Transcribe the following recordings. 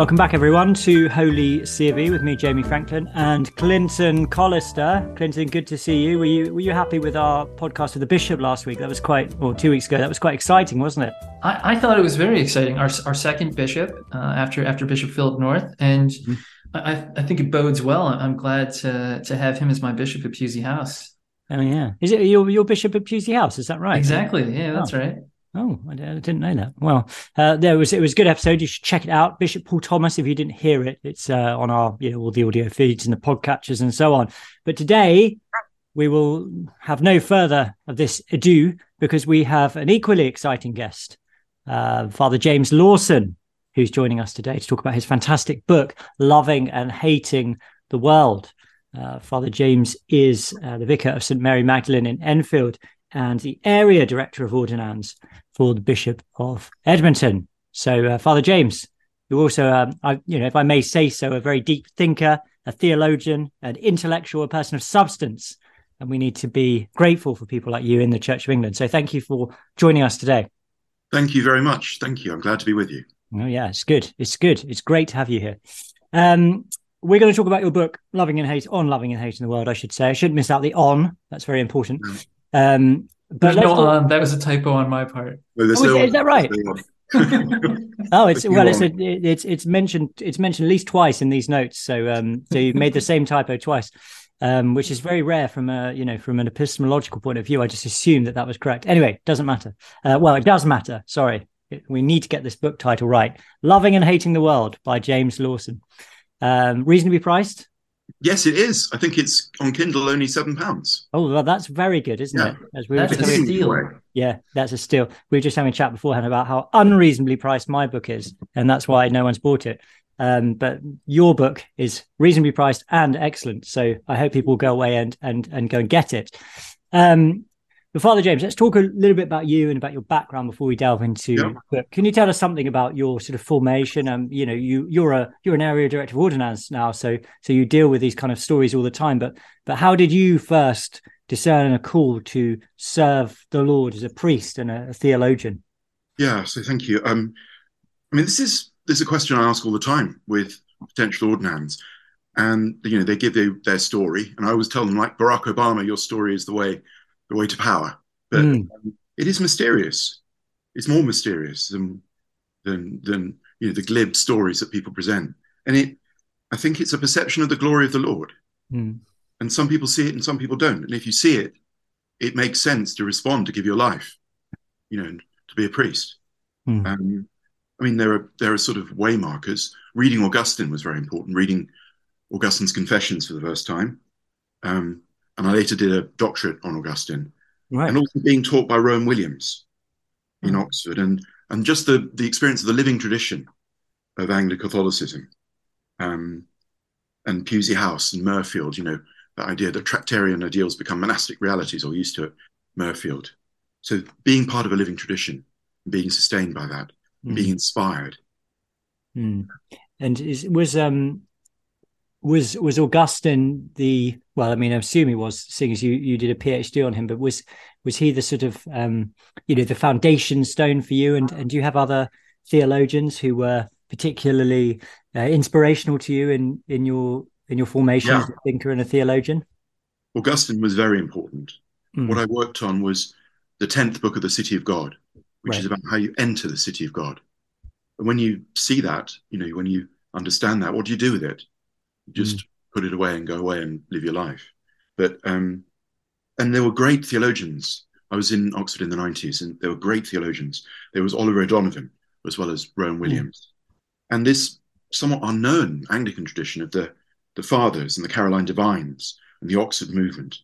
Welcome back, everyone, to Holy CofE with me, Jamie Franklin, and Clinton Collister. Clinton, good to see you. Were you were you happy with our podcast with the bishop last week? That was quite, or two weeks ago. That was quite exciting, wasn't it? I, I thought it was very exciting. Our our second bishop uh, after after Bishop Philip North, and mm-hmm. I, I think it bodes well. I'm glad to to have him as my bishop at Pusey House. Oh yeah, is it your your bishop at Pusey House? Is that right? Exactly. Yeah, that's oh. right. Oh, I, didn't know that. Well, uh, there was it was a good episode. You should check it out, Bishop Paul Thomas. If you didn't hear it, it's uh, on our you know all the audio feeds and the podcatchers and so on. But today we will have no further of this ado because we have an equally exciting guest, uh, Father James Lawson, who's joining us today to talk about his fantastic book, Loving and Hating the World. Uh, Father James is uh, the vicar of St Mary Magdalene in Enfield and the area director of ordinands for the Bishop of Edmonton. So, uh, Father James, you're also, um, I, you know, if I may say so, a very deep thinker, a theologian, an intellectual, a person of substance. And we need to be grateful for people like you in the Church of England. So, thank you for joining us today. Thank you very much. Thank you. I'm glad to be with you. Oh, yeah, it's good. It's good. It's great to have you here. Um, we're going to talk about your book, Loving and Hate, on Loving and Hate in the World, I should say. I shouldn't miss out the on. That's very important. Mm. Um, but no on. That was a typo on my part. oh, is, is, that right? oh, it's well, it's a, it's it's mentioned it's mentioned at least twice in these notes. So um, so you made the same typo twice, um, which is very rare from a you know from an epistemological point of view. I just assumed that that was correct. Anyway, doesn't matter. Uh, well, it does matter. Sorry, we need to get this book title right. Loving and Hating the World by James Lawson. Um, reasonably priced. Yes, it is. I think it's on Kindle only seven pounds. Oh, well, that's very good, isn't yeah. it? As we that's were a steal. Yeah, that's a steal. We were just having a chat beforehand about how unreasonably priced my book is, and that's why no one's bought it. Um, but your book is reasonably priced and excellent. So I hope people will go away and and and go and get it. Um, but Father James, let's talk a little bit about you and about your background before we delve into. Yeah. But can you tell us something about your sort of formation? Um, you know, you you're a you're an area director of ordinands now, so so you deal with these kind of stories all the time. But but how did you first discern a call to serve the Lord as a priest and a, a theologian? Yeah, so thank you. Um, I mean, this is this is a question I ask all the time with potential ordinands, and you know they give their, their story, and I always tell them like Barack Obama, your story is the way the way to power. But mm. um, it is mysterious. It's more mysterious than than than you know the glib stories that people present. And it, I think, it's a perception of the glory of the Lord. Mm. And some people see it, and some people don't. And if you see it, it makes sense to respond, to give your life, you know, to be a priest. Mm. Um, I mean, there are there are sort of waymarkers. Reading Augustine was very important. Reading Augustine's Confessions for the first time. Um, and I later did a doctorate on Augustine, right. and also being taught by Rowan Williams in mm. Oxford, and and just the the experience of the living tradition of Anglican Catholicism, um, and Pusey House and Mirfield, You know, the idea that Tractarian ideals become monastic realities, or used to at Mirfield. So being part of a living tradition, being sustained by that, mm. being inspired. Mm. And is, was um was was Augustine the well? I mean, I assume he was, seeing as you you did a PhD on him. But was was he the sort of um, you know the foundation stone for you? And and do you have other theologians who were particularly uh, inspirational to you in in your in your formation yeah. as a thinker and a theologian? Augustine was very important. Mm. What I worked on was the tenth book of the City of God, which right. is about how you enter the City of God. And when you see that, you know, when you understand that, what do you do with it? Just mm. put it away and go away and live your life. But um, and there were great theologians. I was in Oxford in the nineties, and there were great theologians. There was Oliver O'Donovan as well as Rowan mm. Williams, mm. and this somewhat unknown Anglican tradition of the the Fathers and the Caroline Divines and the Oxford movement,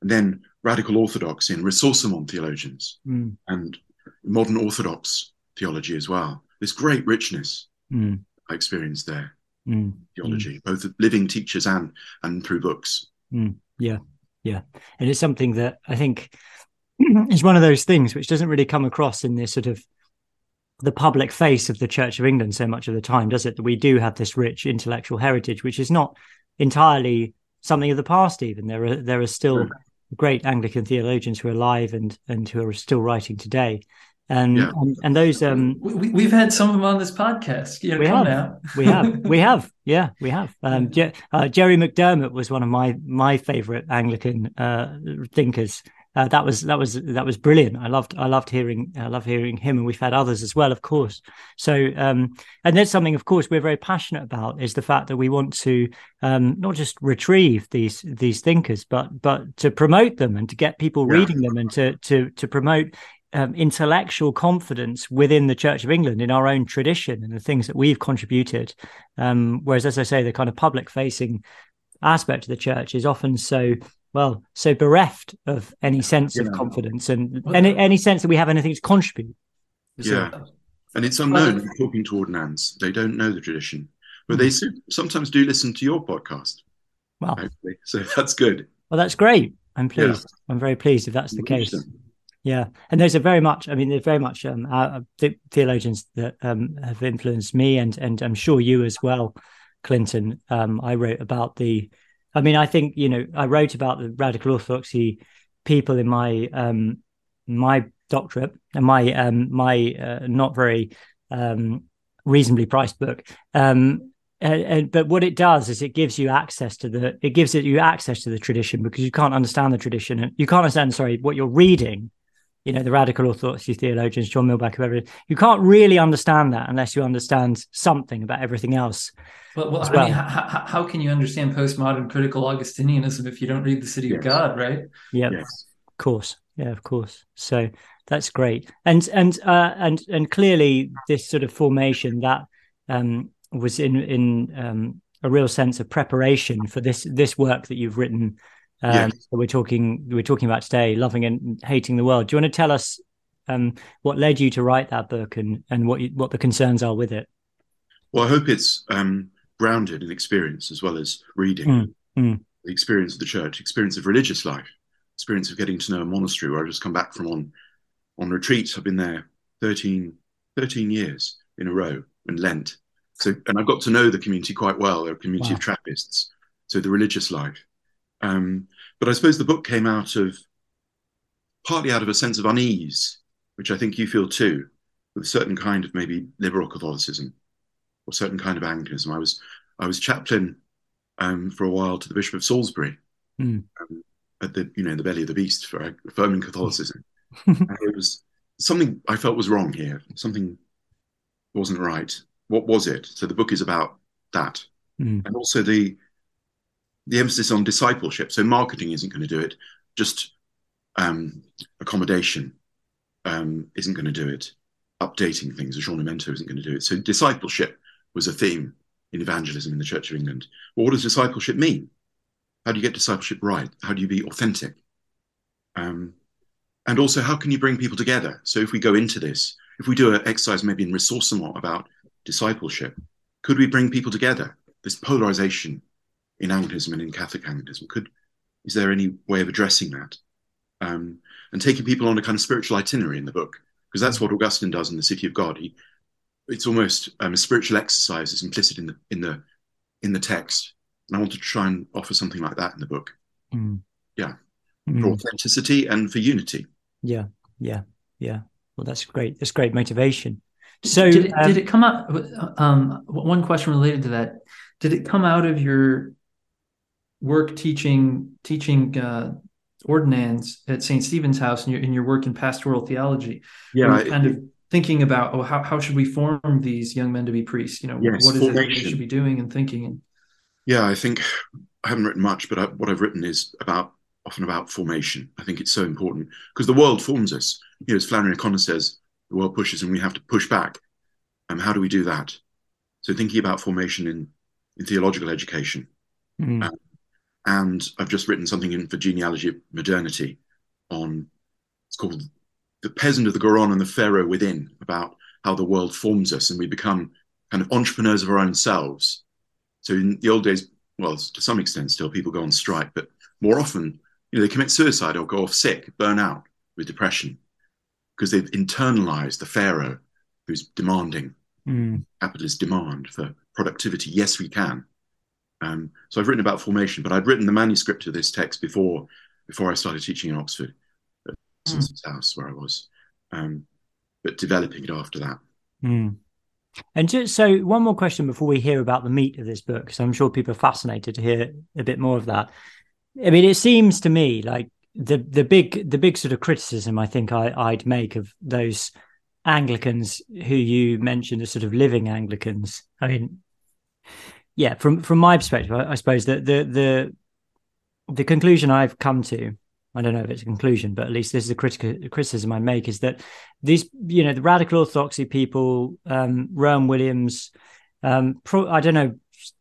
and then radical Orthodoxy and ressourcement theologians mm. and modern Orthodox theology as well. This great richness mm. I experienced there mm. theology, mm. both living teachers and and through books. Mm. Yeah, yeah, and it's something that I think is one of those things which doesn't really come across in this sort of the public face of the Church of England so much of the time, does it? That we do have this rich intellectual heritage, which is not entirely something of the past. Even there are there are still great Anglican theologians who are alive and and who are still writing today. And Yeah. and, and those um We, we've had some of them on this podcast. You know, We have. we have we have yeah we have um Je- uh, jerry mcdermott was one of my my favorite anglican uh thinkers uh, that was that was that was brilliant i loved i loved hearing i love hearing him and we've had others as well of course so um and there's something of course we're very passionate about is the fact that we want to um not just retrieve these these thinkers but but to promote them and to get people Yeah. reading them and to to to promote um, intellectual confidence within the Church of England in our own tradition and the things that we've contributed. Um, whereas, as I say, the kind of public facing aspect of the church is often so well so bereft of any sense of confidence and any any sense that we have anything to contribute. Yeah. And it's unknown in talking to ordinands. They don't know the tradition, but they sometimes do listen to your podcast. Well, Hopefully. So that's good. well, that's great. I'm Yeah. pleased. I'm very pleased if that's the Reach case. Yeah, and those are very much. I mean, they're very much um, uh, the- theologians that um, have influenced me, and and I'm sure you as well, Clinton. Um, I wrote about the. I mean, I think you know, I wrote about the radical orthodoxy people in my um, my doctorate and my um, my uh, not very um, reasonably priced book. Um, and, and, but what it does is it gives you access to the it gives you access to the tradition because you can't understand the tradition and you can't understand sorry what you're reading you know, the radical orthodoxy theologians, John Milbank, whoever, you can't really understand that unless you understand something about everything else. Well, well, as I mean, how, how, how can you understand postmodern critical Augustinianism if you don't read the City Yes. of God, right? Yeah, Yes. of course. Yeah, of course. So that's great. And and uh, and and clearly this sort of formation that um, was in in um, a real sense of preparation for this this work that you've written. Um, we're talking we're talking about today, loving and hating the world. Do you want to tell us um, what led you to write that book and and what you, what the concerns are with it? Well, I hope it's um, grounded in experience as well as reading. Mm, mm. The experience of the church, experience of religious life, experience of getting to know a monastery where I've just come back from on on retreat. I've been there 13, 13 years in a row in Lent. So, and I've got to know the community quite well. They're a community Wow. of Trappists, so the religious life. Um, but I suppose the book came out of partly out of a sense of unease, which I think you feel too, with a certain kind of maybe liberal Catholicism or certain kind of Anglicanism. I was I was chaplain um, for a while to the Bishop of Salisbury Mm. um, at the you know in the belly of the beast for affirming Catholicism. and it was something I felt was wrong here. Something wasn't right. What was it? So the book is about that, Mm. and also the the emphasis on discipleship. So marketing isn't going to do it. Just um, accommodation um, isn't going to do it. Updating things, aggiornamento isn't going to do it. So discipleship was a theme in evangelism in the Church of England. Well, what does discipleship mean? How do you get discipleship right? How do you be authentic? Um, and also, how can you bring people together? So, if we go into this, if we do an exercise maybe in resource ressourcement about discipleship, could we bring people together? This polarization in Anglicanism and in Catholic Anglicanism, could is there any way of addressing that? Um, and taking people on a kind of spiritual itinerary in the book, because that's what Augustine does in the City of God. He, it's almost um, a spiritual exercise is implicit in the in the in the text, and I want to try and offer something like that in the book Mm. Yeah. Mm. for authenticity and for unity. Yeah, yeah, yeah. Well, that's great. That's great motivation. So, did it, um, did it come out? Um, one question related to that: Did it come out of your work teaching teaching uh, ordinands at St. Stephen's House and your in your work in pastoral theology? Yeah, Were I- you kind of thinking about oh how, how should we form these young men to be priests? You know, Yes, what is it that they should be doing and thinking? And Yeah, I think I haven't written much, but I, what I've written is about often about formation. I think it's so important because the world forms us. You know, as Flannery O'Connor says, the world pushes and we have to push back. Um, how do we do that? So thinking about formation in, in theological education. mm, uh, And I've just written something in for genealogy of modernity on it's called The Peasant of the Garonne and the Pharaoh Within, about how the world forms us and we become kind of entrepreneurs of our own selves. So in the old days, well, to some extent still people go on strike, but more often, you know, they commit suicide or go off sick, burn out with depression because they've internalized the Pharaoh who's demanding mm, capitalist demand for productivity. Yes, we can. Um, so I've written about formation, but I'd written the manuscript of this text before before I started teaching in Oxford, at. Stephen's house where I was. Um, but developing it after that. Mm. And just so one more question before we hear about the meat of this book, because I'm sure people are fascinated to hear a bit more of that. I mean, it seems to me like the the big the big sort of criticism I think I, I'd make of those Anglicans who you mentioned as sort of living Anglicans. I mean, yeah, from from my perspective, I, I suppose that the the the conclusion I've come to, I don't know if it's a conclusion, but at least this is a critical criticism I make is that these, you know, the radical orthodoxy people, um, Rowan Williams, um, pro, I don't know,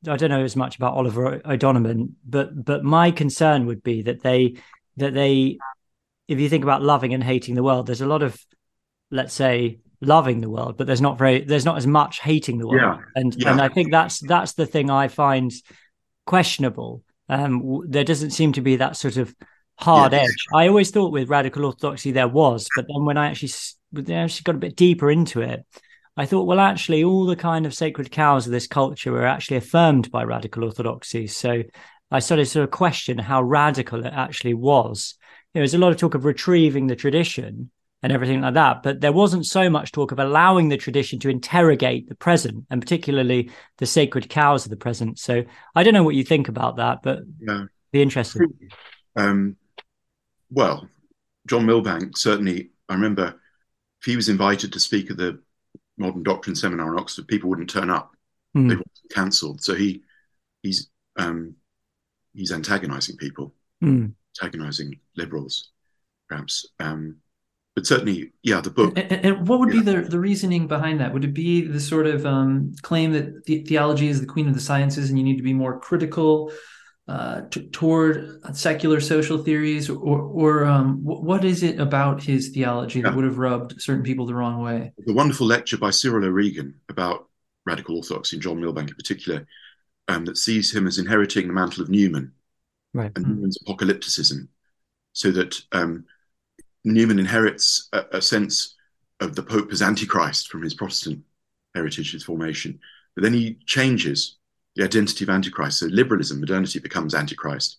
I don't know as much about Oliver O'Donovan, but but my concern would be that they that they, if you think about loving and hating the world, there's a lot of, let's say, loving the world, but there's not very there's not as much hating the world, yeah. and yeah. and I think that's that's the thing I find questionable. Um, there doesn't seem to be that sort of hard yes. edge. I always thought with radical orthodoxy there was, but then when I actually when I actually got a bit deeper into it, I thought, well, actually, all the kind of sacred cows of this culture were actually affirmed by radical orthodoxy. So I started to sort of question how radical it actually was. There was a lot of talk of retrieving the tradition and everything like that, but there wasn't so much talk of allowing the tradition to interrogate the present and particularly the sacred cows of the present. So I don't know what you think about that, but yeah. be interested. Um, well, John Milbank certainly. I remember if he was invited to speak at the Modern Doctrine Seminar in Oxford, people wouldn't turn up; mm. they were cancelled. So he he's um, he's antagonising people, mm. antagonising liberals, perhaps. Um, but certainly, yeah, the book. And, and what would yeah. be the, the reasoning behind that? Would it be the sort of um, claim that the, theology is the queen of the sciences and you need to be more critical uh, t- toward secular social theories, or, or um, w- what is it about his theology that would have rubbed certain people the wrong way? The wonderful lecture by Cyril O'Regan about radical orthodoxy and John Milbank in particular, um, that sees him as inheriting the mantle of Newman right. and Newman's apocalypticism, so that um, Newman inherits a, a, sense of the Pope as Antichrist from his Protestant heritage, his formation, but then he changes the identity of Antichrist. So liberalism, modernity becomes Antichrist.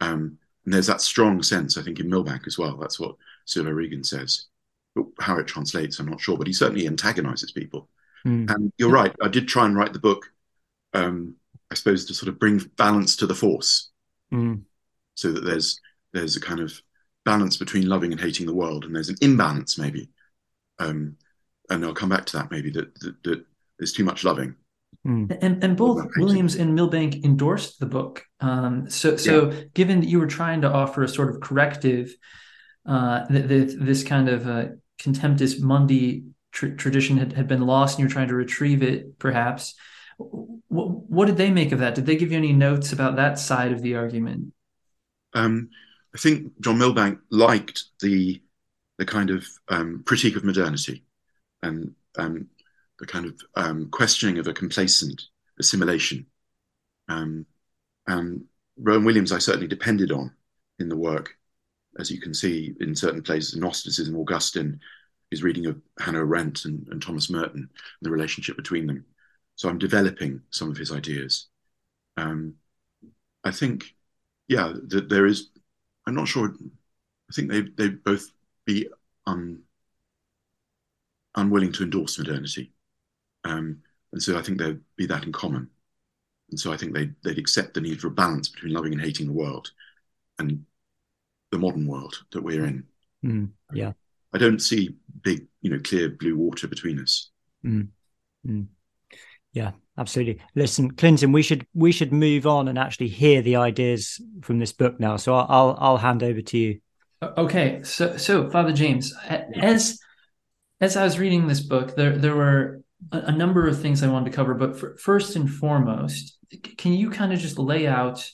Um, and there's that strong sense, I think, in Milbank as well. That's what Cyril O'Regan says. But how it translates, I'm not sure, but he certainly antagonizes people. Mm. And you're right. I did try and write the book, um, I suppose, to sort of bring balance to the force, mm. so that there's there's a kind of balance between loving and hating the world, and there's an imbalance maybe. Um, and I'll come back to that maybe that, that, that there's too much loving Mm. And and both Williams and Milbank endorsed the book. Um, so so yeah. given that you were trying to offer a sort of corrective, uh, that, that this kind of uh, contemptus mundi tr- tradition had, had been lost, and you're trying to retrieve it, perhaps. What, what did they make of that? Did they give you any notes about that side of the argument? Um, I think John Milbank liked the the kind of um, critique of modernity, and um, the kind of um, questioning of a complacent assimilation. Um, and Rowan Williams, I certainly depended on in the work, as you can see in certain places, Gnosticism, Augustine, his reading of Hannah Arendt and, and Thomas Merton, and the relationship between them. So I'm developing some of his ideas. Um, I think, yeah, that there is. I'm not sure. I think they they both be un, unwilling to endorse modernity. Um, and so I think there'd be that in common. And so I think they'd, they'd accept the need for a balance between loving and hating the world and the modern world that we're in. Mm, yeah. I don't see big, you know, clear blue water between us. Mm, mm. Yeah, absolutely. Listen, Clinton, we should we should move on and actually hear the ideas from this book now. So I'll I'll, I'll hand over to you. Okay, so so Father James, as as I was reading this book, there there were a, a number of things I wanted to cover, but for, first and foremost, can you kind of just lay out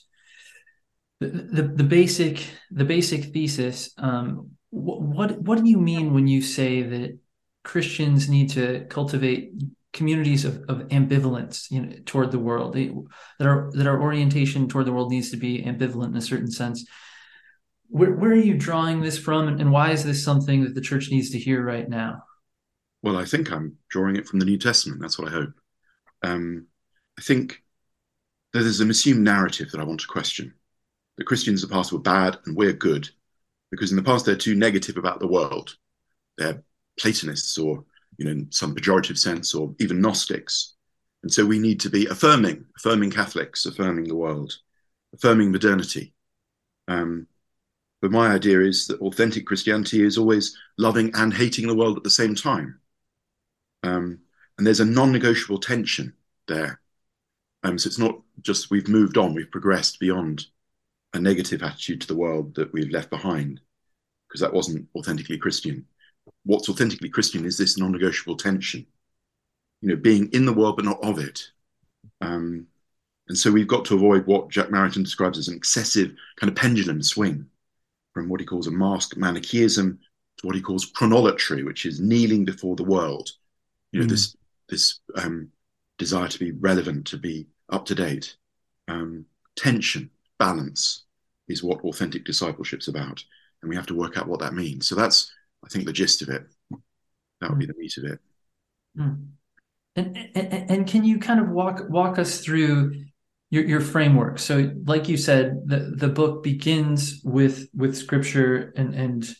the, the, the basic the basic thesis? Um, what, what what do you mean when you say that Christians need to cultivate communities of, of ambivalence you know, toward the world they, that our that our orientation toward the world needs to be ambivalent in a certain sense where, where are you drawing this from and, why is this something that the church needs to hear right now well, I think I'm drawing it from the New Testament. That's what I hope. Um, I think that there's an assumed narrative that I want to question that Christians in the past were bad and we're good because in the past they're too negative about the world. They're Platonists or you know in some pejorative sense or even Gnostics. And so we need to be affirming, affirming Catholics, affirming the world, affirming modernity. Um, but my idea is that authentic Christianity is always loving and hating the world at the same time. Um, and there's a non negotiable tension there. Um, so it's not just we've moved on, we've progressed beyond a negative attitude to the world that we've left behind, because that wasn't authentically Christian. What's authentically Christian is this non negotiable tension, you know, being in the world but not of it. Um, and so we've got to avoid what Jacques Maritain describes as an excessive kind of pendulum swing from what he calls a masked Manichaeism to what he calls chronolatry, which is kneeling before the world. You know, mm. this this um, desire to be relevant, to be up to date. Um, tension, balance is what authentic discipleship's about, and we have to work out what that means. So that's, I think, the gist of it. That would be the meat of it. Mm. And, and, and can you kind of walk walk us through your, your framework. So, like you said, the, the book begins with with scripture and and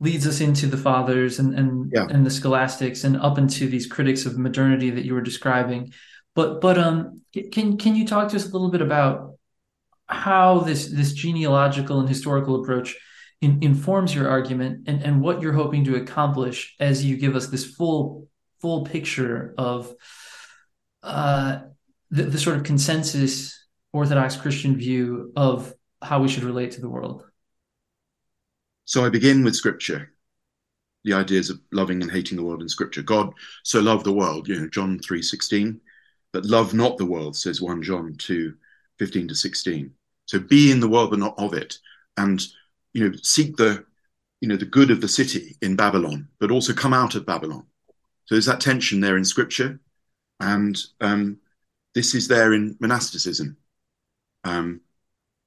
leads us into the fathers and and yeah. and the scholastics and up into these critics of modernity that you were describing. But but um, can can you talk to us a little bit about how this this genealogical and historical approach in, informs your argument and and what you're hoping to accomplish as you give us this full full picture of uh the, the sort of consensus Orthodox Christian view of how we should relate to the world? So I begin with scripture, the ideas of loving and hating the world in scripture. God so loved the world, you know, John 3 16, but love not the world, says 1 John 2 15 to 16. So be in the world, but not of it. And, you know, seek the, you know, the good of the city in Babylon, but also come out of Babylon. So there's that tension there in scripture. And um, this is there in monasticism, um,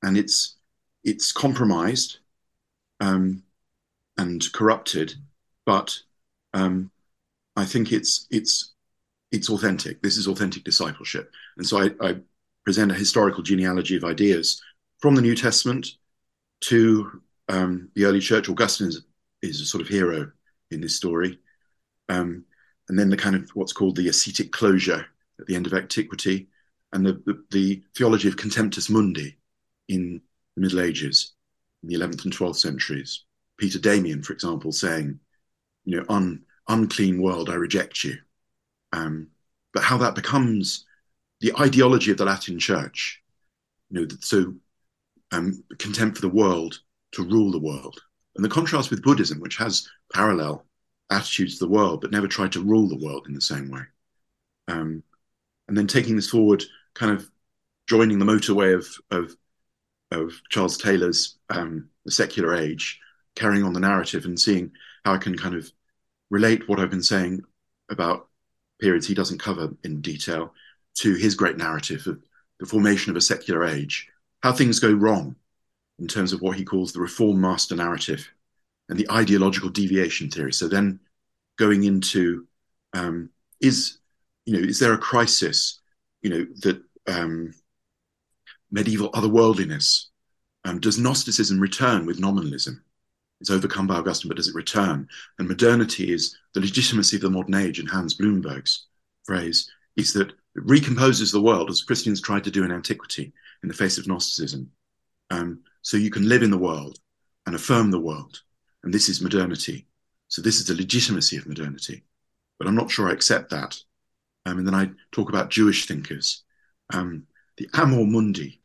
and it's it's compromised um, and corrupted, but um, I think it's it's it's authentic. This is authentic discipleship, and so I, I, present a historical genealogy of ideas from the New Testament to um, the early church. Augustine is, is, a sort of hero in this story, um, and then the kind of what's called the ascetic closure at the end of antiquity, and the, the, the theology of contemptus mundi in the Middle Ages, in the 11th and 12th centuries. Peter Damian, for example, saying, you know, un, unclean world, I reject you. Um, but how that becomes the ideology of the Latin Church, you know, so um, contempt for the world to rule the world. And the contrast with Buddhism, which has parallel attitudes to the world, but never tried to rule the world in the same way. Um, and then taking this forward, kind of joining the motorway of of, of Charles Taylor's um, The Secular Age, carrying on the narrative and seeing how I can kind of relate what I've been saying about periods he doesn't cover in detail to his great narrative of the formation of a secular age, how things go wrong in terms of what he calls the reform master narrative and the ideological deviation theory. So then going into um, is you know, is there a crisis, you know, that um, medieval otherworldliness? Um, does Gnosticism return with nominalism? It's overcome by Augustine, but does it return? And modernity is the legitimacy of the modern age, in Hans Blumenberg's phrase, is that it recomposes the world as Christians tried to do in antiquity in the face of Gnosticism. Um, so you can live in the world and affirm the world. And this is modernity. So this is the legitimacy of modernity. But I'm not sure I accept that um, and then I talk about Jewish thinkers, um, the amor mundi,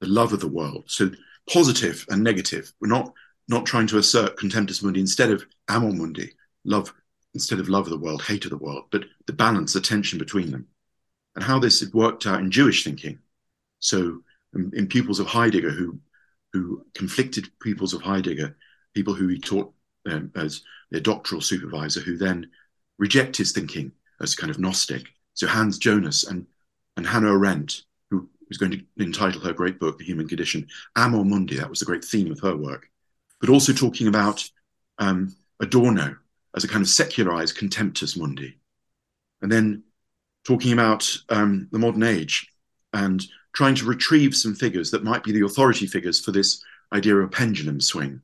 the love of the world. So positive and negative. We're not not trying to assert contemptus mundi instead of amor mundi, love instead of love of the world, hate of the world, but the balance, the tension between them, and how this had worked out in Jewish thinking. So in, in pupils of Heidegger, who who conflicted pupils of Heidegger, people who he taught um, as their doctoral supervisor, who then reject his thinking as kind of Gnostic. So Hans Jonas and, and Hannah Arendt, who was going to entitle her great book, The Human Condition, Amor Mundi, that was the great theme of her work, but also talking about um, Adorno as a kind of secularized contemptus mundi. And then talking about um, the modern age and trying to retrieve some figures that might be the authority figures for this idea of pendulum swing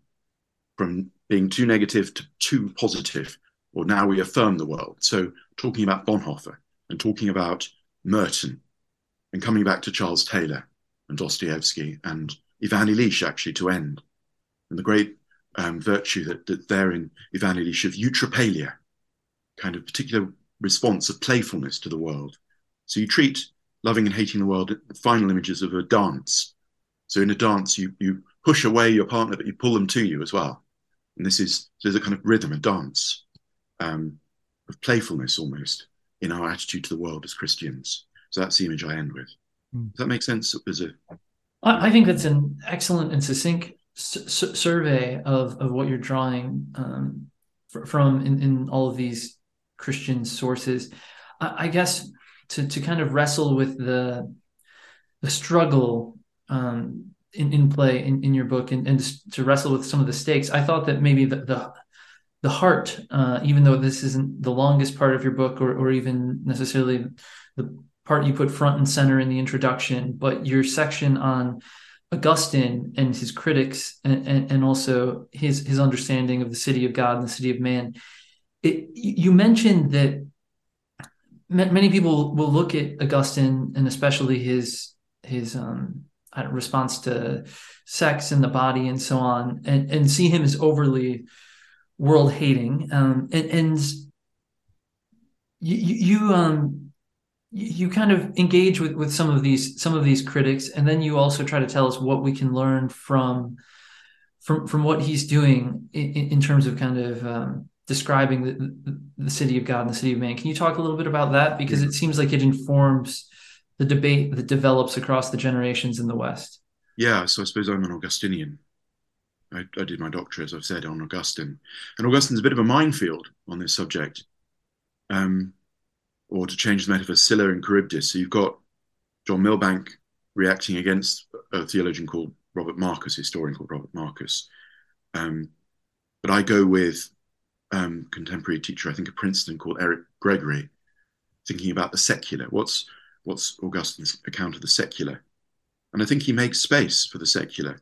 from being too negative to too positive or now we affirm the world. So talking about Bonhoeffer and talking about Merton and coming back to Charles Taylor and Dostoevsky and Ivan Illich actually to end. And the great um, virtue that, that there in Ivan Illich of eutrapelia, kind of particular response of playfulness to the world. So you treat loving and hating the world final images of a dance. So in a dance, you you push away your partner, but you pull them to you as well. And this is there's a kind of rhythm, a dance um, of playfulness almost in our attitude to the world as Christians. So that's the image I end with. Mm. Does that make sense? As a, I think that's an excellent and succinct s- survey of of what you're drawing um, from in, in all of these Christian sources. I, I, guess to to kind of wrestle with the the struggle um, in, in play in, in your book and, and to wrestle with some of the stakes, I thought that maybe the the, the heart, uh, even though this isn't the longest part of your book or, or even necessarily the part you put front and center in the introduction, but your section on Augustine and his critics and, and, and, also his his understanding of the city of God and the city of man. It, you mentioned that many people will look at Augustine and especially his his um, response to sex and the body and so on, and, and see him as overly world hating. Um, and, and you, you um you kind of engage with with some of these some of these critics and then you also try to tell us what we can learn from from from what he's doing in, in terms of kind of um, describing the, the city of god and the city of man. Can you talk a little bit about that? Because it seems like it informs the debate that develops across the generations in the west. Yeah so i suppose i'm an augustinian. I, I did my doctorate as i've said on augustine. And augustine's a bit of a minefield on this subject um, or to change the metaphor, Scylla and Charybdis. So you've got John Milbank reacting against a theologian called Robert Markus, historian called Robert Markus. Um, but I go with um, contemporary teacher, I think, at Princeton called Eric Gregory, thinking about the secular. What's what's Augustine's account of the secular? And I think he makes space for the secular.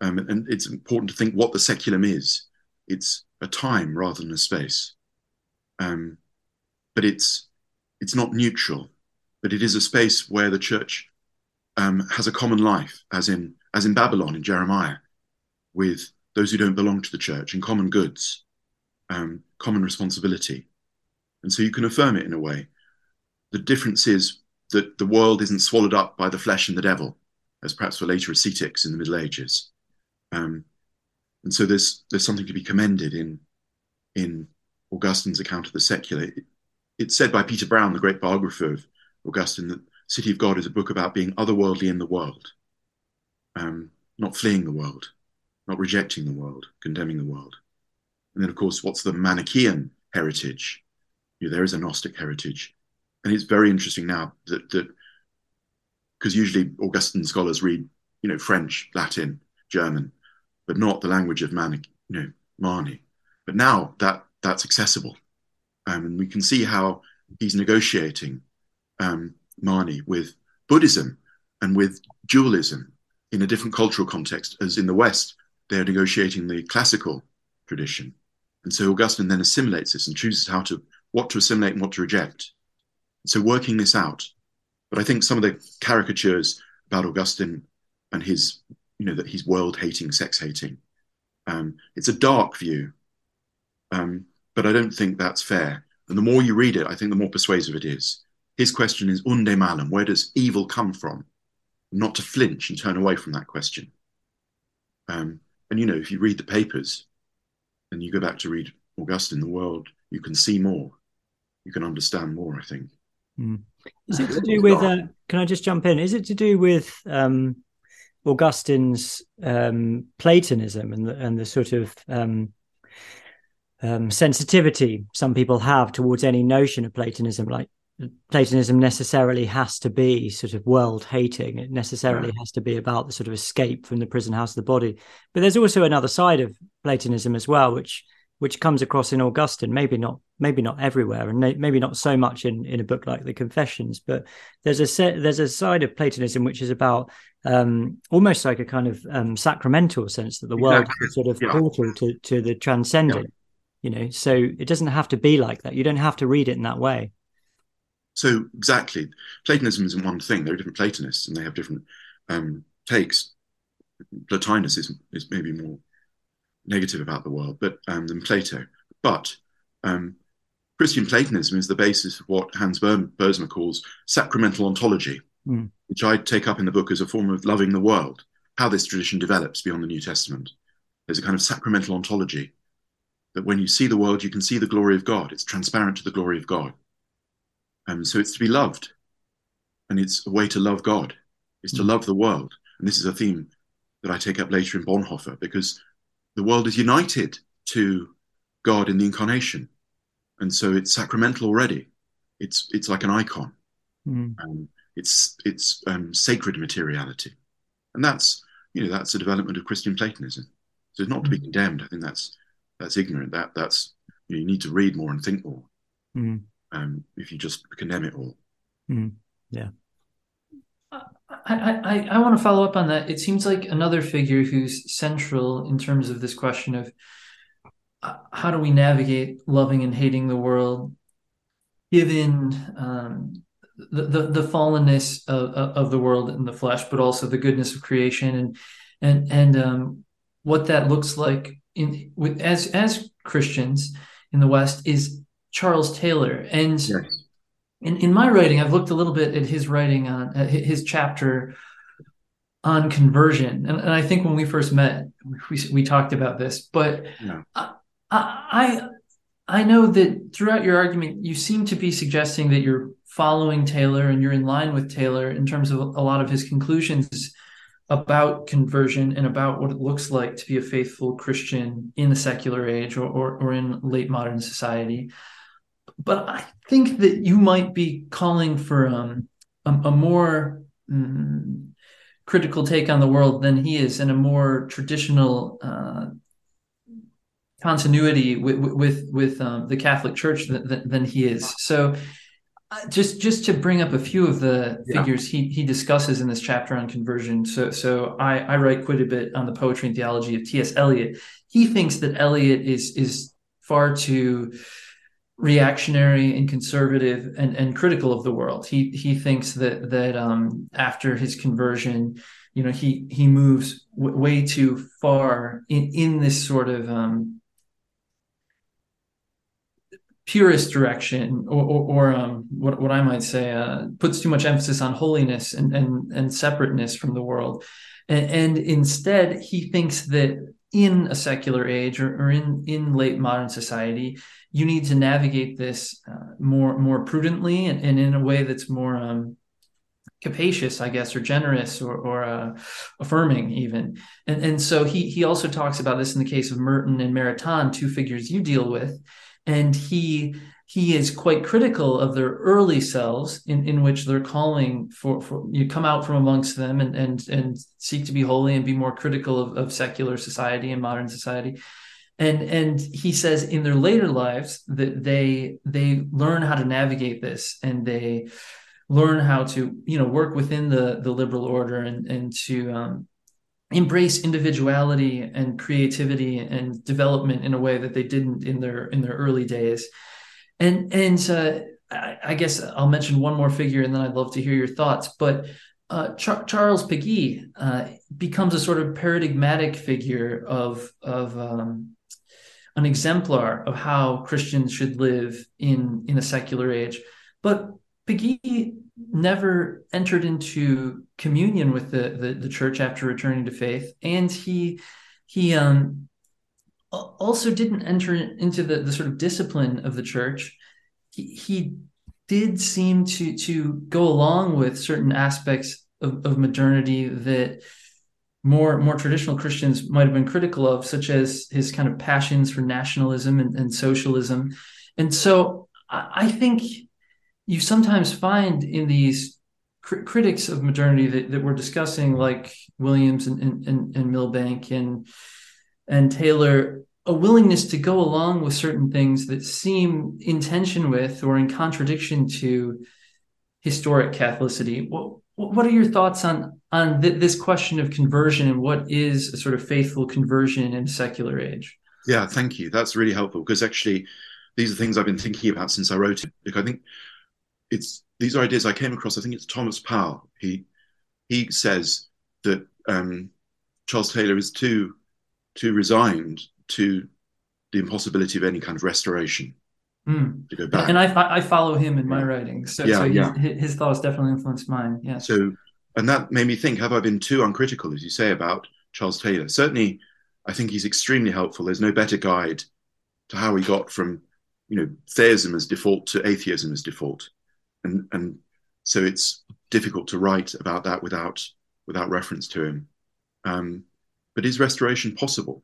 Um, and it's important to think what the saeculum is. It's a time rather than a space. Um, but it's it's not neutral, but it is a space where the church um, has a common life, as in as in Babylon in Jeremiah, with those who don't belong to the church and common goods, um, common responsibility, and so you can affirm it in a way. The difference is that the world isn't swallowed up by the flesh and the devil, as perhaps for later ascetics in the Middle Ages, um, and so there's there's something to be commended in in Augustine's account of the secular it's said by Peter Brown, the great biographer of Augustine, that City of God is a book about being otherworldly in the world, um, not fleeing the world, not rejecting the world, condemning the world. And then, of course, what's the Manichaean heritage? You know, there is a Gnostic heritage. And it's very interesting now that, that because usually Augustine scholars read, you know, French, Latin, German, but not the language of Manic, you know, Mani. But now that that's accessible um, and we can see how he's negotiating um, Mani with Buddhism and with dualism in a different cultural context, as in the West, they're negotiating the classical tradition. And so Augustine then assimilates this and chooses how to what to assimilate and what to reject. So working this out. But I think some of the caricatures about Augustine and his, you know, that he's world hating, sex hating. Um, it's a dark view. Um, but I don't think that's fair. And the more you read it, I think the more persuasive it is. His question is unde malum, where does evil come from? Not to flinch and turn away from that question. Um, and you know, if you read the papers and you go back to read Augustine, the world, you can see more, you can understand more. I think. Mm. Is it to do with? Uh, can I just jump in? Is it to do with um, Augustine's um, Platonism and the, and the sort of um, um, sensitivity some people have towards any notion of Platonism, like Platonism necessarily has to be sort of world hating. It necessarily yeah. has to be about the sort of escape from the prison house of the body. But there's also another side of Platonism as well, which which comes across in Augustine, maybe not maybe not everywhere, and maybe not so much in in a book like the Confessions. But there's a set, there's a side of Platonism which is about um, almost like a kind of um, sacramental sense that the world yeah. is sort of yeah. portal to to the transcendent. you know so it doesn't have to be like that you don't have to read it in that way so exactly platonism isn't one thing there are different platonists and they have different um, takes plotinus is, is maybe more negative about the world but um, than plato but um, christian platonism is the basis of what hans boersma calls sacramental ontology mm. which i take up in the book as a form of loving the world how this tradition develops beyond the new testament there's a kind of sacramental ontology that when you see the world, you can see the glory of God. It's transparent to the glory of God. And so it's to be loved. And it's a way to love God, is to mm. love the world. And this is a theme that I take up later in Bonhoeffer, because the world is united to God in the incarnation. And so it's sacramental already. It's it's like an icon. Mm. Um, it's it's um, sacred materiality. And that's you know that's a development of Christian Platonism. So it's not to be mm. condemned. I think that's that's ignorant. That that's you, know, you need to read more and think more. Mm. Um, if you just condemn it all. Mm. Yeah. I, I, I want to follow up on that. It seems like another figure who's central in terms of this question of uh, how do we navigate loving and hating the world, given um, the, the, the fallenness of, of the world and the flesh, but also the goodness of creation and and and um, what that looks like in with as as Christians in the West is Charles Taylor. And yes. in, in my writing, I've looked a little bit at his writing on uh, his chapter on conversion. And, and, I think when we first met, we, we talked about this, but yeah. I, I, I know that throughout your argument, you seem to be suggesting that you're following Taylor and you're in line with Taylor in terms of a lot of his conclusions about conversion and about what it looks like to be a faithful Christian in the secular age or, or, or in late modern society. But I think that you might be calling for um, a, a, more mm, critical take on the world than he is, and a more traditional uh, continuity with with, with um, the Catholic Church than, than he is. So uh, just just to bring up a few of the yeah. figures he he discusses in this chapter on conversion. So so I I write quite a bit on the poetry and theology of T.S. Eliot. He thinks that Eliot is is far too reactionary and conservative and, and critical of the world. He he thinks that that um, after his conversion, you know, he he moves w- way too far in in this sort of um, purist direction or, or, or um, what, what I might say uh, puts too much emphasis on holiness and, and, and separateness from the world. And, and, instead, he thinks that in a secular age or, or in, in late modern society, you need to navigate this uh, more more prudently and, and, in a way that's more um, capacious, I guess, or generous or, or uh, affirming even. And, and so he, he also talks about this in the case of Merton and Maritain, two figures you deal with and he he is quite critical of their early selves in, in which they're calling for, for you come out from amongst them and and and seek to be holy and be more critical of, of secular society and modern society. And and he says in their later lives that they they learn how to navigate this and they learn how to you know work within the the liberal order and and to um, embrace individuality and creativity and development in a way that they didn't in their in their early days. And and uh, I, I, guess I'll mention one more figure and then I'd love to hear your thoughts. But uh, Char- Charles Péguy uh, becomes a sort of paradigmatic figure of of um, an exemplar of how Christians should live in in a secular age. But Péguy never entered into communion with the, the, the church after returning to faith, and he he um also didn't enter into the, the sort of discipline of the church. He, he did seem to to go along with certain aspects of, of modernity that more more traditional Christians might have been critical of, such as his kind of passions for nationalism and, and socialism. And so I, I think you sometimes find in these cr- critics of modernity that, that we're discussing, like Williams and, and, and Milbank and and Taylor, a willingness to go along with certain things that seem in tension with or in contradiction to historic Catholicity. What, what are your thoughts on on th- this question of conversion and what is a sort of faithful conversion in a secular age? Yeah, thank you. That's really helpful because actually, these are things I've been thinking about since I wrote it. Because I think it's these are ideas I came across. I think it's Thomas Powell. He he says that um, Charles Taylor is too too resigned to the impossibility of any kind of restoration Mm. to go back. And I I follow him in my writings, so, Yeah, so yeah. his, his thoughts definitely influenced mine. Yes. So, and that made me think: Have I been too uncritical, as you say, about Charles Taylor? Certainly, I think he's extremely helpful. There's no better guide to how we got from, you know, theism as default to atheism as default, and and so it's difficult to write about that without without reference to him. Um, but is restoration possible?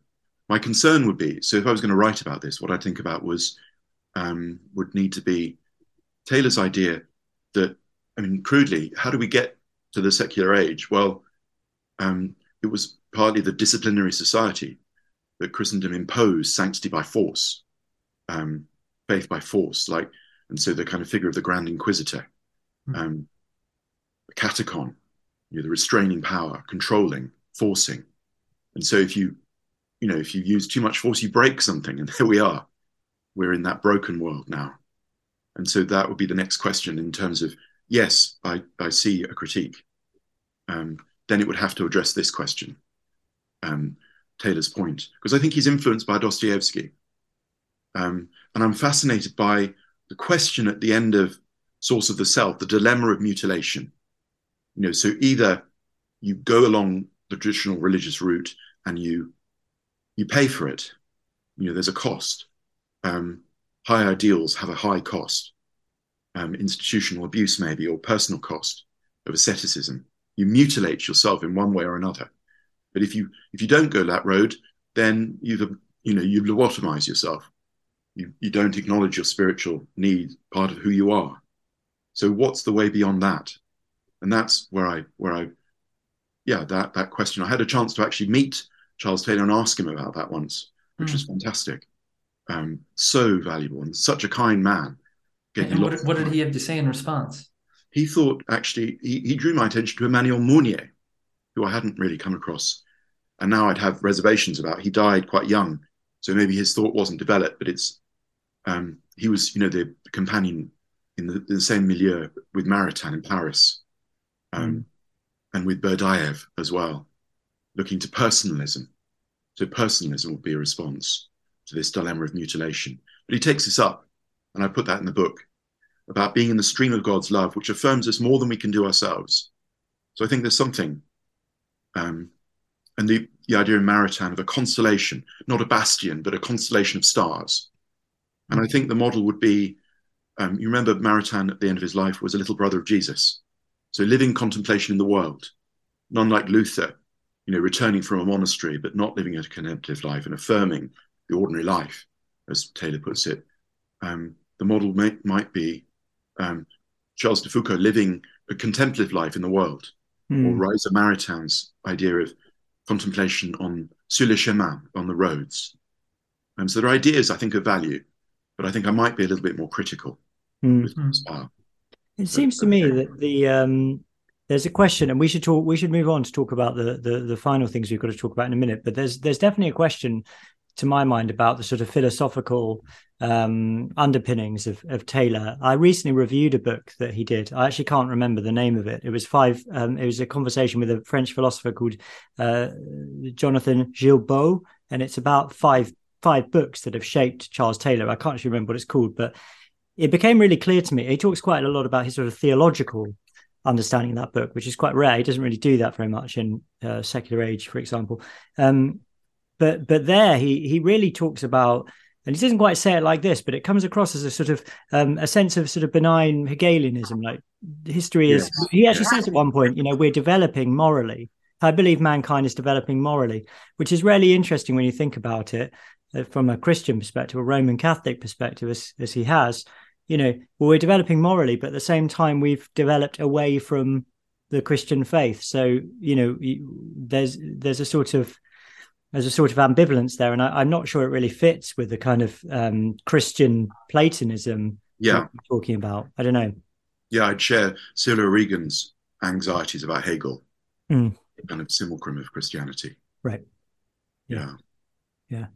My concern would be: so if I was going to write about this, what I'd think about was um, would need to be Taylor's idea that, I mean, crudely, how do we get to the secular age? Well, um, it was partly the disciplinary society that Christendom imposed sanctity by force, um, faith by force, like, and so the kind of figure of the Grand Inquisitor, um, the katechon, you know, the restraining power, controlling, forcing, and so if you, you know, if you use too much force, you break something, and there we are, we're in that broken world now, and so that would be the next question in terms of yes, I, I see a critique. Um, then it would have to address this question, um, Taylor's point, because I think he's influenced by Dostoevsky. Um, and I'm fascinated by the question at the end of Source of the Self, the dilemma of mutilation. You know, so either you go along the traditional religious route and you you pay for it. You know, there's a cost. Um, high ideals have a high cost um, institutional abuse, maybe, or personal cost of asceticism. You mutilate yourself in one way or another. But if you if you don't go that road, then you've you know you lobotomize yourself. You you don't acknowledge your spiritual need, part of who you are. So what's the way beyond that? And that's where I where I yeah that that question. I had a chance to actually meet Charles Taylor and ask him about that once, which Mm. was fantastic. Um, so valuable and such a kind man. And what, what did he have to say in response? he thought actually he, he drew my attention to Emmanuel Mounier, who I hadn't really come across, and now I'd have reservations about. He died quite young, so maybe his thought wasn't developed. But it's um, he was, you know, the companion in the, the same milieu with Maritain in Paris, um, and with Berdyaev as well, looking to personalism. So personalism would be a response to this dilemma of mutilation. But he takes this up, and I put that in the book about being in the stream of God's love, which affirms us more than we can do ourselves. So I think there's something, um, and the, the idea in Maritain of a constellation, not a bastion, but a constellation of stars. And I think the model would be, um, you remember Maritain at the end of his life was a little brother of Jesus. So living contemplation in the world, none like Luther, you know, returning from a monastery, but not living a contemplative life and affirming the ordinary life, as Taylor puts it. Um, the model may, might be um, Charles de Foucauld living a contemplative life in the world, Hmm. or Raissa Maritain's idea of contemplation on sur le chemin, on the roads. Um, so there are ideas I think of value, but I think I might be a little bit more critical with. Spire. It seems to me that the um, there's a question, and we should talk. We should move on to talk about the, the the final things we've got to talk about in a minute. But there's there's definitely a question, to my mind, about the sort of philosophical um, underpinnings of of Taylor. I recently reviewed a book that he did. I actually can't remember the name of it. It was five. Um, it was a conversation with a French philosopher called uh, Jonathan Guilbault, and it's about five five books that have shaped Charles Taylor. I can't actually remember what it's called, but it became really clear to me. He talks quite a lot about his sort of theological understanding in that book, which is quite rare. He doesn't really do that very much in uh, secular age, for example. Um, but but there he he really talks about, and he doesn't quite say it like this, but it comes across as a sort of um, a sense of sort of benign Hegelianism. Like history is, he actually says at one point, you know, we're developing morally. I believe mankind is developing morally, which is really interesting when you think about it from a Christian perspective, a Roman Catholic perspective, as, as he has. You know, well, we're developing morally, but at the same time, we've developed away from the Christian faith. So, you know, there's there's a sort of there's a sort of ambivalence there, and I, I'm not sure it really fits with the kind of um, Christian Platonism Yeah, talking about. I don't know. yeah, I'd share Cyril O'Regan's anxieties about Hegel, Mm. kind of simulacrum of Christianity. Right. Yeah. yeah.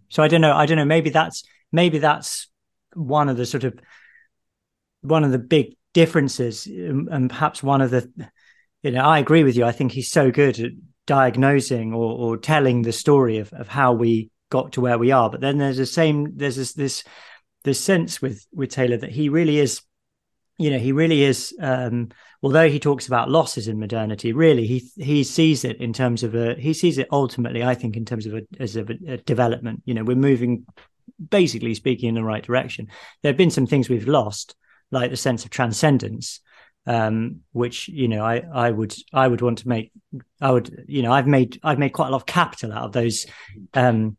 So I don't know. I don't know. Maybe that's maybe that's one of the sort of one of the big differences, um, and perhaps one of the. You know, I agree with you. I think he's so good at diagnosing or, or telling the story of, of how we got to where we are. But then there's the same. There's this this this sense with with Taylor that he really is you know he really is um, although he talks about losses in modernity really he he sees it in terms of a he sees it ultimately i think in terms of a as a, a development. You know we're moving basically speaking in the right direction. There have been some things we've lost like the sense of transcendence um, which you know i i would i would want to make i would you know i've made i've made quite a lot of capital out of those um,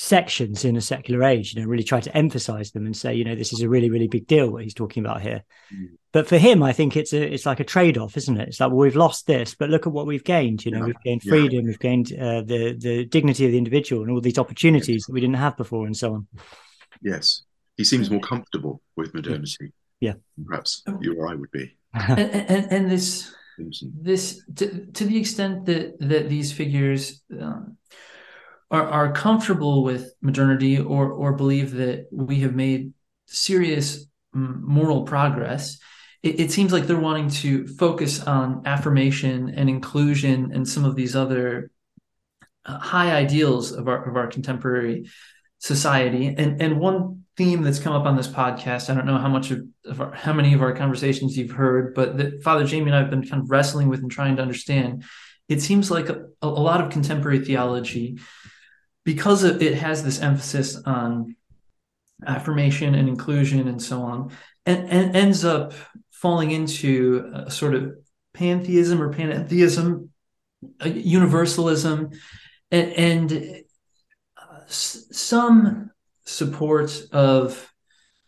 sections in a secular age you know really try to emphasize them and say you know this is a really really big deal what he's talking about here mm. but for him i think it's a it's like a trade-off isn't it it's like well we've lost this but look at what we've gained you know yeah. we've gained freedom yeah. we've gained uh, the the dignity of the individual and all these opportunities yes. that we didn't have before and so on yes he seems more comfortable with modernity yeah perhaps you or i would be and, and, and this this to, to the extent that that these figures um, are, are comfortable with modernity or or believe that we have made serious moral progress, it, it, seems like they're wanting to focus on affirmation and inclusion and some of these other uh, high ideals of our of our contemporary society. And and one theme that's come up on this podcast, I don't know how much of, of our, how many of our conversations you've heard, but that Father Jamie and I have been kind of wrestling with and trying to understand. It seems like a, a lot of contemporary theology because it has this emphasis on affirmation and inclusion and so on, and, and ends up falling into a sort of pantheism or pantheism, universalism, and, and uh, some support of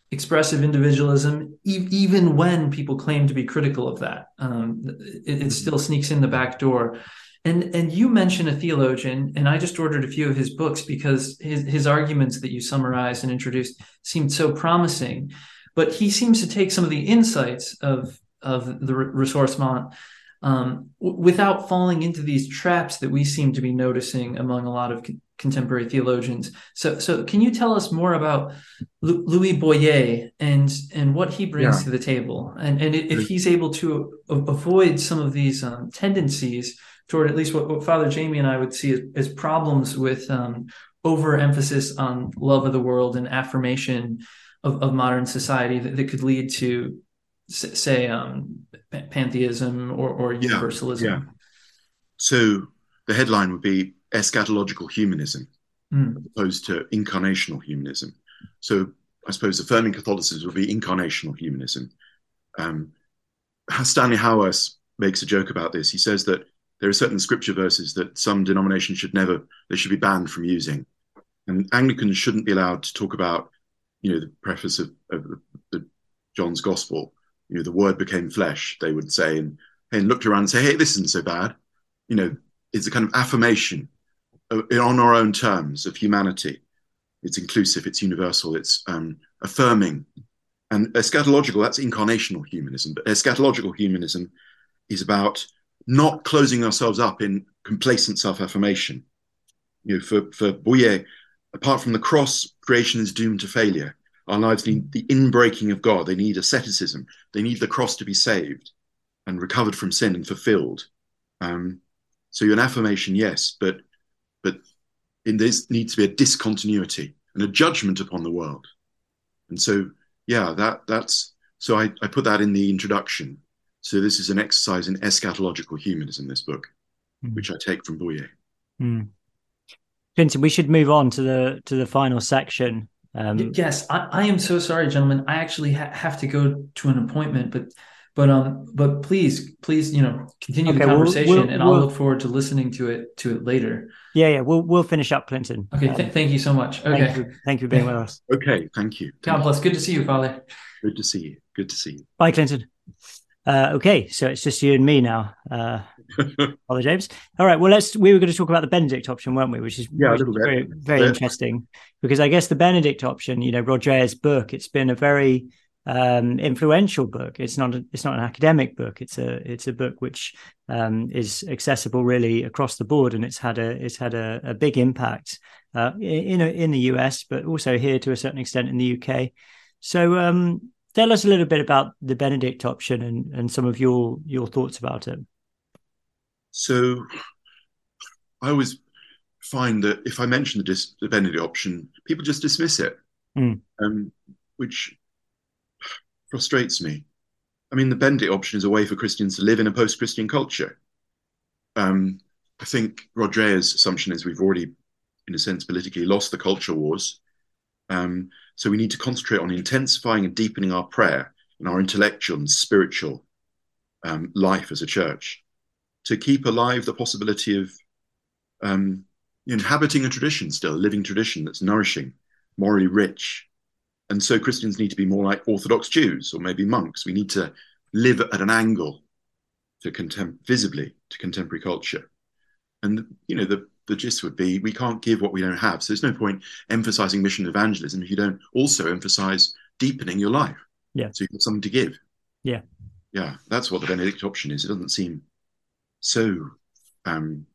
expressive individualism, e- even when people claim to be critical of that. Um, it, it, still sneaks in the back door. And and you mentioned a theologian, and I just ordered a few of his books because his his arguments that you summarized and introduced seemed so promising. But he seems to take some of the insights of of the ressourcement um, without falling into these traps that we seem to be noticing among a lot of con- contemporary theologians. So, so can you tell us more about L- Louis Bouyer and and what he brings yeah. to the table, and and if he's able to a- avoid some of these um, tendencies toward at least what, what Father Jamie and I would see as, as problems with um, overemphasis on love of the world and affirmation of, of modern society that, that, could lead to, say, um, pantheism or, or universalism. Yeah, yeah. So the headline would be eschatological humanism mm. as opposed to incarnational humanism. So I suppose affirming Catholicism would be incarnational humanism. Um, Stanley Hauerwas makes a joke about this. He says that there are certain scripture verses that some denominations should never they should be banned from using. And anglicans shouldn't be allowed to talk about you know the preface of, of the, john's gospel. You know the word became flesh they would say and, and looked around and say hey this isn't so bad. You know it's a kind of affirmation of, on our own terms of humanity. It's inclusive it's universal it's um, affirming. And eschatological that's incarnational humanism but eschatological humanism is about not closing ourselves up in complacent self-affirmation. You know, for for Bouyer, apart from the cross, creation is doomed to failure. Our lives need the inbreaking of God. They need asceticism. They need the cross to be saved and recovered from sin and fulfilled. Um, so you're an affirmation, yes, but but in this needs to be a discontinuity and a judgment upon the world. And so, yeah, that that's so I, I put that in the introduction so this is an exercise in eschatological humanism, this book, mm. which I take from Bouyer. Mm. Clinton, we should move on to the to the final section. Um, yes, I, I, am so sorry, gentlemen. I actually ha- have to go to an appointment, but but um but please please you know continue okay, the conversation, we'll, we'll, and I'll we'll, look forward to listening to it to it later. Yeah, yeah, we'll we'll finish up, Clinton. Okay, th- um, thank you so much. Okay, thank you, thank you for being with us. Okay, thank you. God bless. Good to see you, Father. Good to see you. Good to see you. Bye, Clinton. Uh, okay, so it's just you and me now, uh, Father James. All right, well, let's. We were going to talk about the Benedict option, weren't we? Which is, yeah, which is very, very interesting because I guess the Benedict option, you know, Roger's book, it's been a very um, influential book. It's not a, it's not an academic book. It's a it's a book which um, is accessible really across the board, and it's had a it's had a, a big impact uh, in in the US, but also here to a certain extent in the UK. So um, tell us a little bit about the Benedict option and and some of your your thoughts about it. So I always find that if I mention the, dis- the Benedict option, people just dismiss it, mm. um, which frustrates me. I mean, the Benedict option is a way for Christians to live in a post-Christian culture. Um, I think Rod assumption is we've already, in a sense, politically lost the culture wars. Um, so we need to concentrate on intensifying and deepening our prayer and our intellectual and spiritual um, life as a church to keep alive the possibility of um, inhabiting a tradition still, a living tradition that's nourishing, morally rich. And so Christians need to be more like Orthodox Jews or maybe monks. We need to live at an angle to contem- visibly to contemporary culture. And you know, the the gist would be we can't give what we don't have. So there's no point emphasizing mission evangelism if you don't also emphasize deepening your life. Yeah. So you've got something to give. Yeah. Yeah. That's what the Benedict option is. It doesn't seem so um,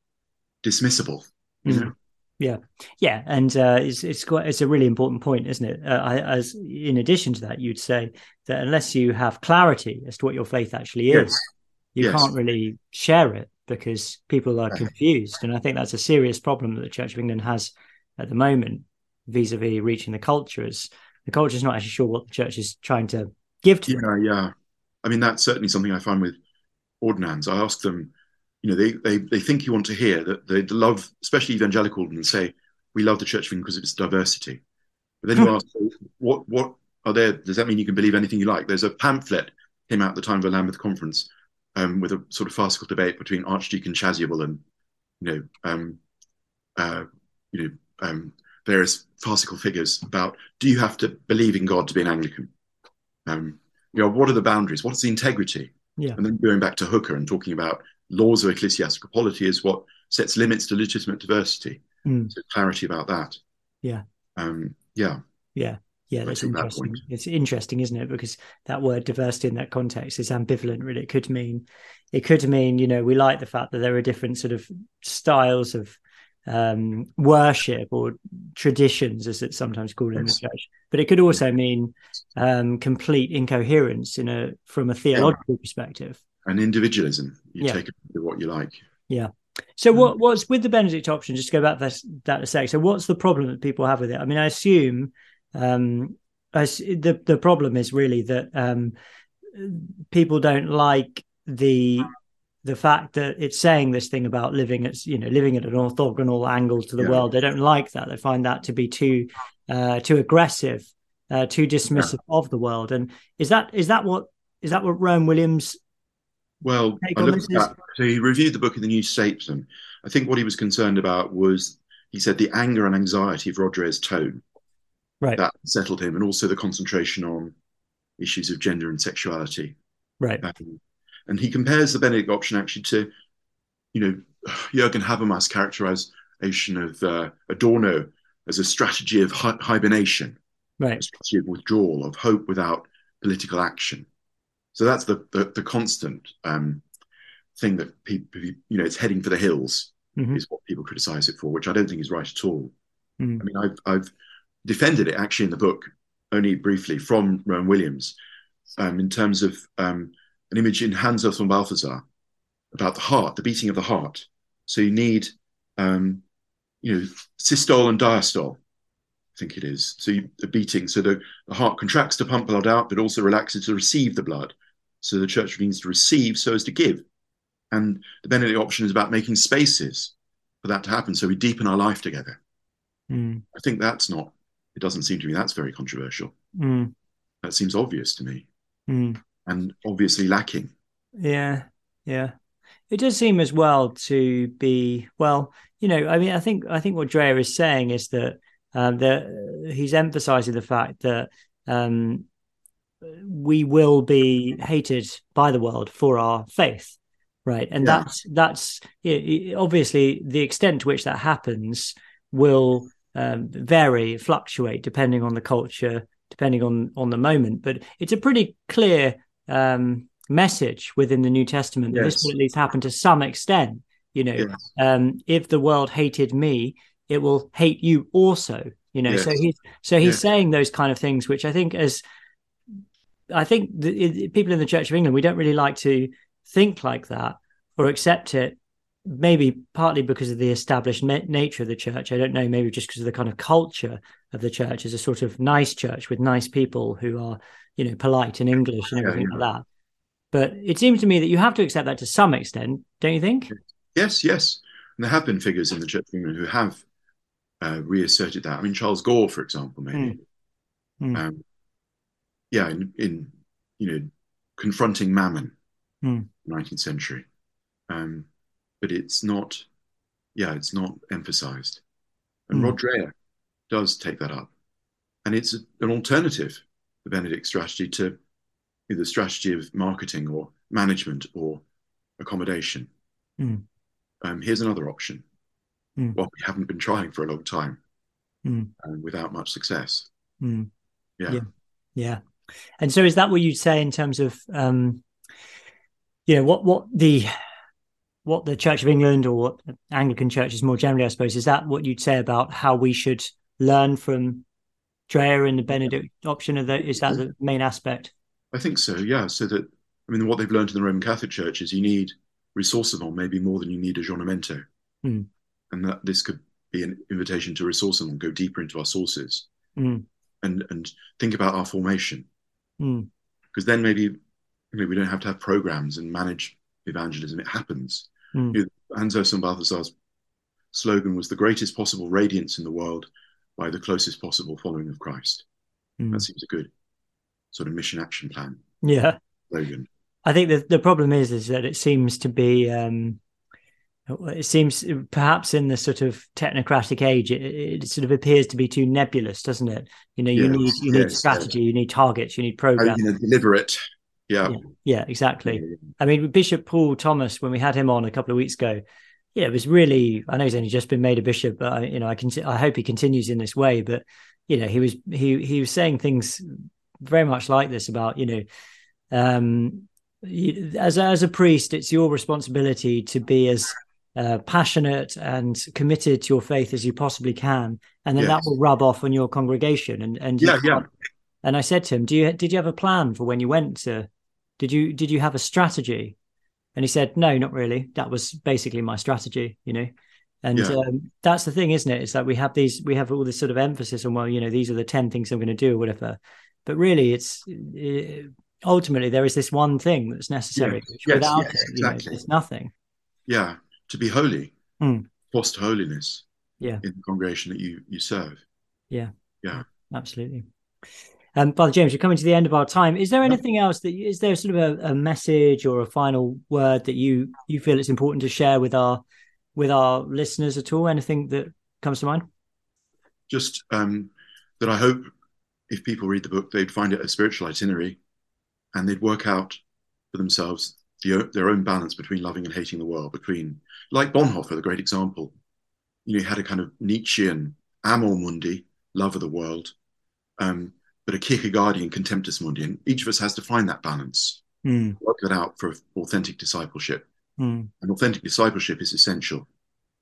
dismissible. You Mm. know? Yeah, yeah, and uh, it's it's quite it's a really important point, isn't it? Uh, I, as in addition to that, you'd say that unless you have clarity as to what your faith actually is, Yes. you Yes. can't really share it because people are confused, and I think that's a serious problem that the Church of England has at the moment vis-a-vis reaching the culture. Is the culture is not actually sure what the church is trying to give to them. Yeah, yeah. I mean, that's certainly something I find with ordinands. I ask them, you know, they they they think you want to hear that they love, especially evangelical ordinands, say we love the Church of England because of its diversity. But then you ask, what what are there? Does that mean you can believe anything you like? There's a pamphlet came out at the time of the Lambeth Conference um, with a sort of farcical debate between Archdeacon Chasuble and you know um, uh, you know um, various farcical figures about do you have to believe in God to be an Anglican? Um, you know, what are the boundaries? What is the integrity? Yeah. And then going back to Hooker and talking about laws of ecclesiastical polity is what sets limits to legitimate diversity. Mm. So clarity about that. Yeah. Um, yeah. Yeah, yeah, that's think that interesting. It's interesting, isn't it? Because that word diversity in that context is ambivalent. Really, it could mean, it could mean, you know, we like the fact that there are different sort of styles of um, worship or traditions, as it's sometimes called in the church. But it could also mean um, complete incoherence in a from a theological perspective. And individualism. You Yeah. take it what you like. Yeah. So Mm. what what's with the Benedict option? Just to go back to that, that a sec. So what's the problem that people have with it? I mean, I assume um, the the problem is really that um, people don't like the the fact that it's saying this thing about living at you know living at an orthogonal angle to the Yeah. world. They don't like that. They find that to be too uh, too aggressive, uh, too dismissive of the world. And is that is that what is that what Rowan Williams? Well, I looked at that. So he reviewed the book in the New Statesman. I think what he was concerned about was he said the anger and anxiety of Roger's tone Right, that settled him, and also the concentration on issues of gender and sexuality. right, Um, and he compares the Benedict option actually to, you know, Jürgen Habermas' characterization of uh, Adorno as a strategy of hi- hibernation, a right. strategy of withdrawal, of hope without political action. So that's the the, the constant um, thing that people, you know, it's heading for the hills Mhm. is what people criticize it for, which I don't think is right at all. Mm. I mean, I've, I've defended it actually in the book, only briefly from Rowan Williams, um, in terms of um, an image in Hans von Balthasar about the heart, the beating of the heart. So you need, um, you know, systole and diastole, I think it is. So you, the beating, so the, the heart contracts to pump blood out, but also relaxes to receive the blood. So the church needs to receive so as to give. And the Benedict option is about making spaces for that to happen. So we deepen our life together. Mm. I think that's not, it doesn't seem to me that's very controversial. Mm. That seems obvious to me Mm. and obviously lacking. Yeah, yeah. It does seem as well to be well. You know, I mean, I think I think what Dreher is saying is that um, that he's emphasizing the fact that um, we will be hated by the world for our faith, right? And Yeah. that's that's obviously the extent to which that happens will um, vary, fluctuate depending on the culture depending on on the moment. But it's a pretty clear um, message within the New Testament that this will at least happen to some extent. You know, Yes. um, if the world hated me, it will hate you also. You know, so he's so he's Yes. saying those kind of things, which I think as I think the, people in the Church of England, we don't really like to think like that or accept it. Maybe partly because of the established nature of the church. I don't know. Maybe just because of the kind of culture of the church as a sort of nice church with nice people who are, you know, polite and English and everything yeah. like that. But it seems to me that you have to accept that to some extent, don't you think? Yes, yes. And there have been figures in the Church of England who have uh, reasserted that. I mean, Charles Gore, for example, maybe. Mm. Mm. Um, yeah, in, in you know confronting Mammon, Mm. 19th century. Um, but it's not, yeah, it's not emphasized. And Mm. Rod Dreher does take that up, and it's a, an alternative, the Benedict strategy to either strategy of marketing or management or accommodation. Mm. Um, here's another option. Mm. What we haven't been trying for a long time, Mm. and without much success. Mm. Yeah. Yeah. Yeah. And so is that what you'd say in terms of um you know what what the what the Church of England or what Anglican churches more generally, I suppose, is that what you'd say about how we should learn from Dreher and the Benedict option? Of the, is that the main aspect? I think so, yeah. So that, I mean, what they've learned in the Roman Catholic Church is you need ressourcement maybe more than you need aggiornamento. Hmm. And that this could be an invitation to ressourcement, go deeper into our sources Mm. and, and think about our formation. Mm. Because then maybe, maybe we don't have to have programs and manage evangelism. It happens. Mm. You know, Hans Urs von Balthasar's slogan was the greatest possible radiance in the world by the closest possible following of Christ. Mm. That seems a good sort of mission action plan Yeah. slogan. I think the the problem is is that it seems to be um it seems perhaps in the sort of technocratic age it, it sort of appears to be too nebulous doesn't it you know you Yes, need you need yes, strategy you need targets you need programs you know, deliver it? Yeah. yeah exactly i mean bishop paul thomas when we had him on a couple of weeks ago yeah it was really i know he's only just been made a bishop but I, you know i can i hope he continues in this way but you know he was he he was saying things very much like this about you know um as a, as a priest it's your responsibility to be as uh, passionate and committed to your faith as you possibly can and then that will rub off on your congregation and and Yeah, yeah. and i said to him do you did you have a plan for when you went to did you did you have a strategy and he said no not really that was basically my strategy you know and Yeah. um, that's the thing isn't it it's like we have these we have all this sort of emphasis on well you know these are the 10 things i'm going to do or whatever but really it's uh, ultimately there is this one thing that's necessary which yes, without yes, it you know, exactly. it's nothing Yeah. To be holy, Hmm. foster holiness Yeah. in the congregation that you, you serve. Yeah. Yeah, absolutely um father james we're coming to the end of our time. Is there anything else that is there sort of a, a message or a final word that you you feel it's important to share with our with our listeners at all? Anything that comes to mind? Just um, that I hope if people read the book, they'd find it a spiritual itinerary and they'd work out for themselves the, their own balance between loving and hating the world, between, like Bonhoeffer, the great example, you know, he had a kind of Nietzschean amor mundi, love of the world, um, but a Kierkegaardian contemptus mundi. And each of us has to find that balance, Hmm, work that out for authentic discipleship. hmm, And authentic discipleship is essential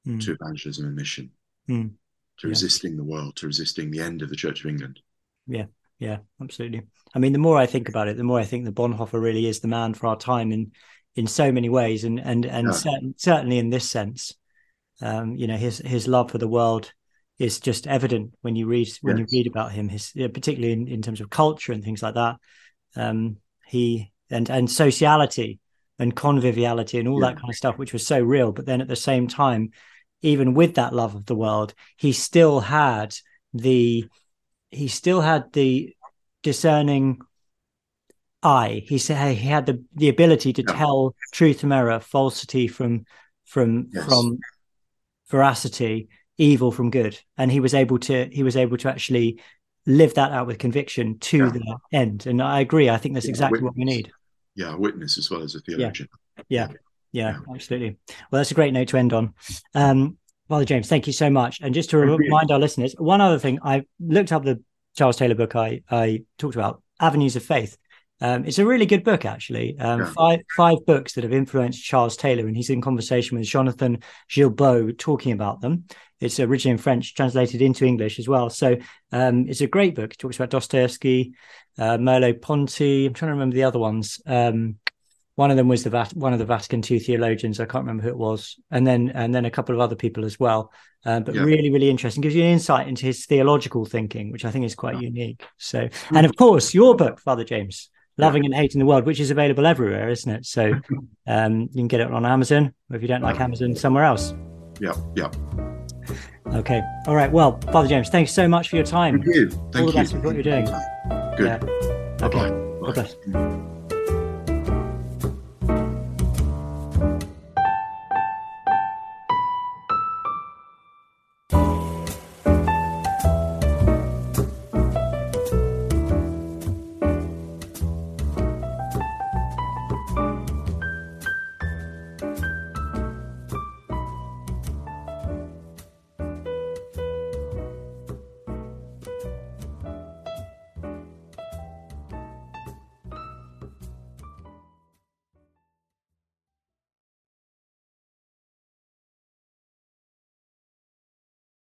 hmm, to evangelism and mission, hmm. to Yeah. resisting the world, to resisting the end of the Church of England. Yeah, yeah, absolutely. I mean, the more I think about it, the more I think that Bonhoeffer really is the man for our time in in so many ways, and and and Yeah. certain, certainly in this sense, um, you know, his his love for the world is just evident when you read when you read about him. His yeah, particularly in, in terms of culture and things like that. Um, he and and sociality and conviviality and all that kind of stuff, which was so real. But then at the same time, even with that love of the world, he still had the he still had the discerning eye. He said he had the the ability to Yeah. tell truth from error, falsity from from Yes. from veracity, evil from good, and he was able to he was able to actually live that out with conviction to Yeah. the end. And I agree. I think that's Yeah, exactly what we need. Yeah, a witness as well as a theologian. Yeah, Yeah. absolutely. Well, that's a great note to end on. Um, Father James, thank you so much. And just to remind our listeners, one other thing, I looked up the Charles Taylor book I I talked about, Avenues of Faith. Um, it's a really good book, actually. Um, Yeah. Five five books that have influenced Charles Taylor, and he's in conversation with Jonathan Guilbault talking about them. It's originally in French, translated into English as well. So um, it's a great book. It talks about Dostoevsky, uh, Merleau Ponty. I'm trying to remember the other ones. Um, one of them was the Vat- one of the Vatican II theologians. I can't remember who it was, and then and then a couple of other people as well. Uh, but Yeah. really, really interesting. Gives you an insight into his theological thinking, which I think is quite Yeah. unique. So, and of course, your book, Father James, Loving and Hating the World, which is available everywhere, isn't it? So um, you can get it on Amazon, or if you don't like. Amazon, somewhere else. Yeah, yeah. Okay. All right. Well, Father James, thanks so much for your time. Thank you. Thank All the you. best with what you're doing. Good. Yeah. Bye-bye. Okay. God bless.